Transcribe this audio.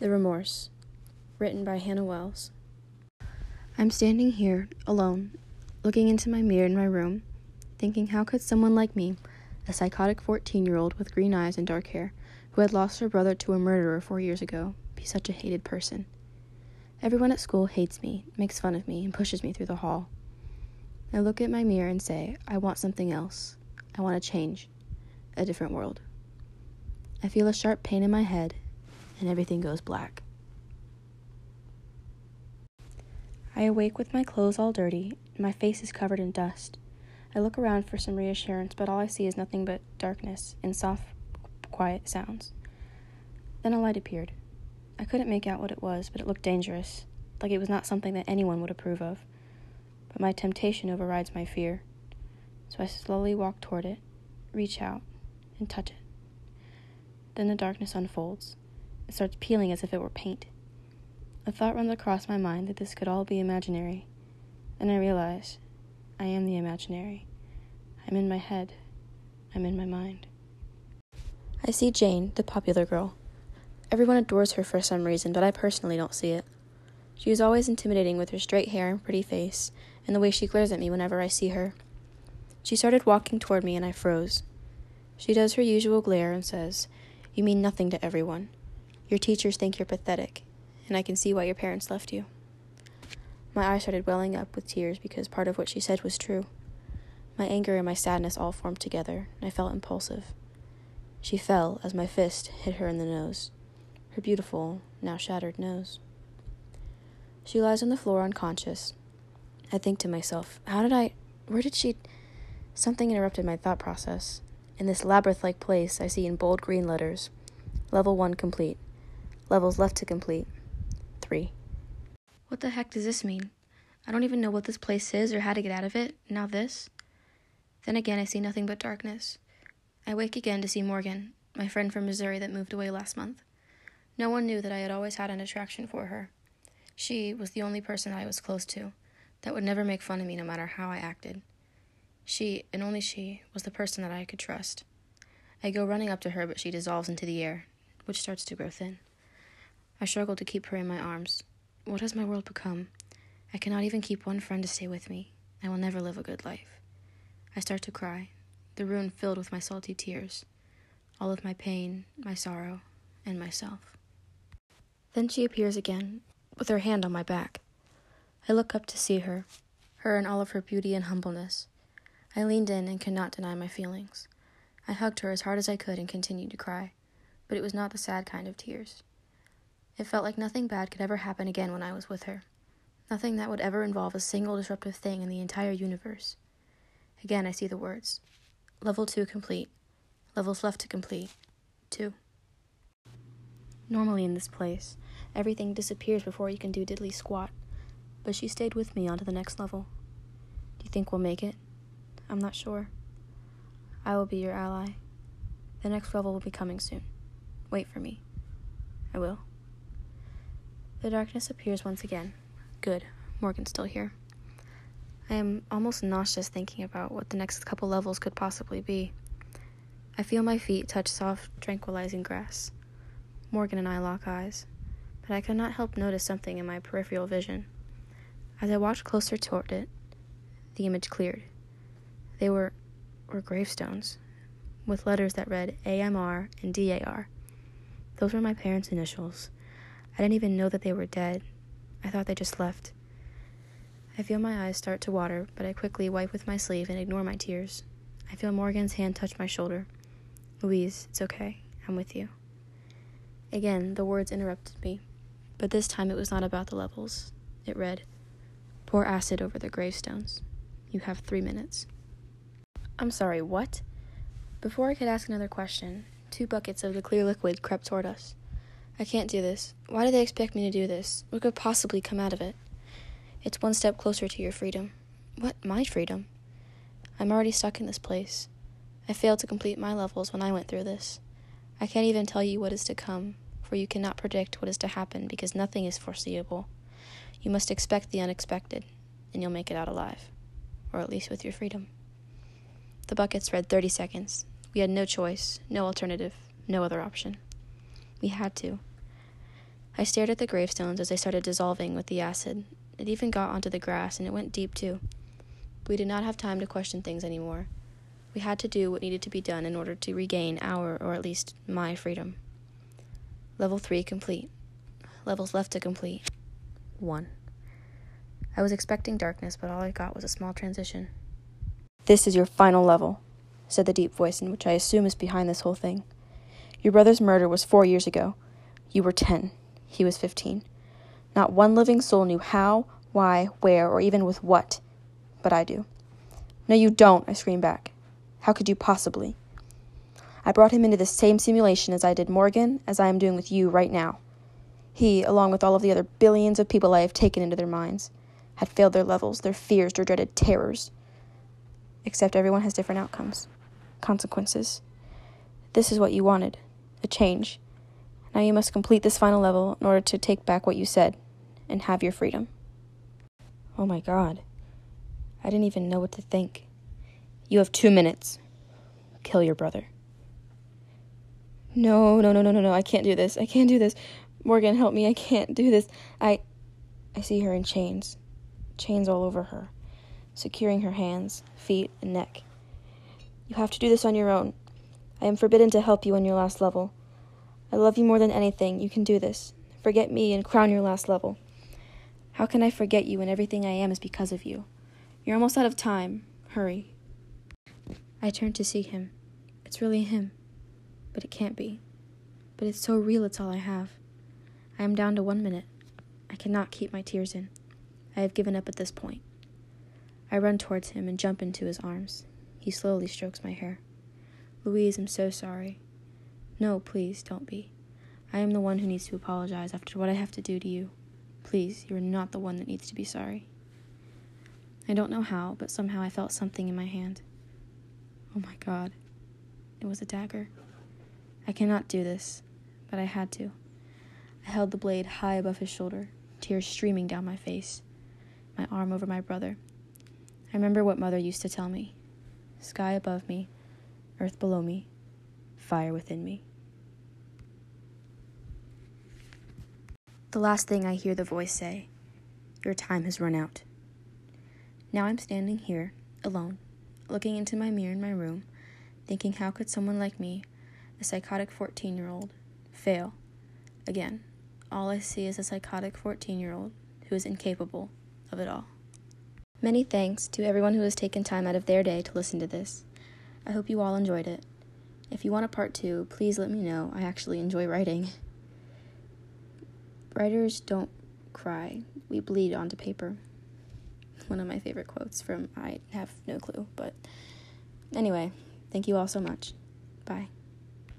The Remorse, written by Hannah Wells. I'm standing here, alone, looking into my mirror in my room, thinking how could someone like me, a psychotic 14 year old with green eyes and dark hair, who had lost her brother to a murderer four years ago, be such a hated person? Everyone at school hates me, makes fun of me, and pushes me through the hall. I look at my mirror and say, I want something else. I want to change. A different world. I feel a sharp pain in my head, and everything goes black. I awake with my clothes all dirty, and my face is covered in dust. I look around for some reassurance, but all I see is nothing but darkness and soft, quiet sounds. Then a light appeared. I couldn't make out what it was, but it looked dangerous, like it was not something that anyone would approve of. But my temptation overrides my fear. So I slowly walk toward it, reach out, and touch it. Then the darkness unfolds. It starts peeling as if it were paint. A thought runs across my mind that this could all be imaginary. and I realize I am the imaginary. I'm in my head. I'm in my mind. I see Jane, the popular girl. Everyone adores her for some reason, but I personally don't see it. She is always intimidating with her straight hair and pretty face, and the way she glares at me whenever I see her. She started walking toward me, and I froze. She does her usual glare and says, You mean nothing to everyone. Your teachers think you're pathetic, and I can see why your parents left you. My eyes started welling up with tears because part of what she said was true. My anger and my sadness all formed together, and I felt impulsive. She fell as my fist hit her in the nose her beautiful, now shattered nose. She lies on the floor unconscious. I think to myself, how did I. Where did she. Something interrupted my thought process. In this labyrinth like place, I see in bold green letters Level 1 complete. Levels left to complete. 3. What the heck does this mean? I don't even know what this place is or how to get out of it. Now this? Then again, I see nothing but darkness. I wake again to see Morgan, my friend from Missouri that moved away last month. No one knew that I had always had an attraction for her. She was the only person I was close to that would never make fun of me no matter how I acted. She, and only she, was the person that I could trust. I go running up to her, but she dissolves into the air, which starts to grow thin. I struggle to keep her in my arms. What has my world become? I cannot even keep one friend to stay with me. I will never live a good life. I start to cry, the room filled with my salty tears, all of my pain, my sorrow, and myself. Then she appears again, with her hand on my back. I look up to see her, her in all of her beauty and humbleness. I leaned in and could not deny my feelings. I hugged her as hard as I could and continued to cry, but it was not the sad kind of tears. It felt like nothing bad could ever happen again when I was with her, nothing that would ever involve a single disruptive thing in the entire universe. Again, I see the words Level 2 complete, levels left to complete, 2. Normally, in this place, everything disappears before you can do diddly squat, but she stayed with me onto the next level. Do you think we'll make it? I'm not sure. I will be your ally. The next level will be coming soon. Wait for me. I will. The darkness appears once again. Good. Morgan's still here. I am almost nauseous thinking about what the next couple levels could possibly be. I feel my feet touch soft, tranquilizing grass. Morgan and I lock eyes, but I cannot help notice something in my peripheral vision. As I walked closer toward it, the image cleared. They were were gravestones with letters that read AMR and DAR. Those were my parents' initials. I didn't even know that they were dead. I thought they just left. I feel my eyes start to water, but I quickly wipe with my sleeve and ignore my tears. I feel Morgan's hand touch my shoulder. Louise, it's okay. I'm with you. Again, the words interrupted me, but this time it was not about the levels. It read, Pour acid over the gravestones. You have three minutes. I'm sorry, what? Before I could ask another question, two buckets of the clear liquid crept toward us. I can't do this. Why do they expect me to do this? What could possibly come out of it? It's one step closer to your freedom. What, my freedom? I'm already stuck in this place. I failed to complete my levels when I went through this. I can't even tell you what is to come, for you cannot predict what is to happen because nothing is foreseeable. You must expect the unexpected, and you'll make it out alive, or at least with your freedom. The buckets read 30 seconds. We had no choice, no alternative, no other option. We had to. I stared at the gravestones as they started dissolving with the acid. It even got onto the grass, and it went deep too. We did not have time to question things anymore. We had to do what needed to be done in order to regain our, or at least my, freedom. Level 3 complete. Levels left to complete. 1. I was expecting darkness, but all I got was a small transition. This is your final level, said the deep voice in which I assume is behind this whole thing. Your brother's murder was four years ago. You were ten. He was fifteen. Not one living soul knew how, why, where, or even with what. But I do. No, you don't, I screamed back. How could you possibly? I brought him into the same simulation as I did Morgan, as I am doing with you right now. He, along with all of the other billions of people I have taken into their minds, had failed their levels, their fears, their dreaded terrors. Except everyone has different outcomes, consequences. This is what you wanted a change. Now you must complete this final level in order to take back what you said and have your freedom. Oh my god. I didn't even know what to think. You have two minutes. Kill your brother. No, no, no, no, no, no. I can't do this. I can't do this. Morgan, help me. I can't do this. I I see her in chains. Chains all over her, securing her hands, feet, and neck. You have to do this on your own. I am forbidden to help you on your last level. I love you more than anything. You can do this. Forget me and crown your last level. How can I forget you when everything I am is because of you? You're almost out of time. Hurry. I turn to see him. It's really him. But it can't be. But it's so real, it's all I have. I am down to one minute. I cannot keep my tears in. I have given up at this point. I run towards him and jump into his arms. He slowly strokes my hair. Louise, I'm so sorry. No, please, don't be. I am the one who needs to apologize after what I have to do to you. Please, you are not the one that needs to be sorry. I don't know how, but somehow I felt something in my hand. Oh my god. It was a dagger. I cannot do this, but I had to. I held the blade high above his shoulder, tears streaming down my face, my arm over my brother. I remember what mother used to tell me sky above me, earth below me, fire within me. The last thing I hear the voice say, Your time has run out. Now I'm standing here, alone, looking into my mirror in my room, thinking how could someone like me, a psychotic 14 year old, fail? Again, all I see is a psychotic 14 year old who is incapable of it all. Many thanks to everyone who has taken time out of their day to listen to this. I hope you all enjoyed it. If you want a part two, please let me know. I actually enjoy writing. Writers don't cry, we bleed onto paper. One of my favorite quotes from I have no clue, but anyway, thank you all so much. Bye.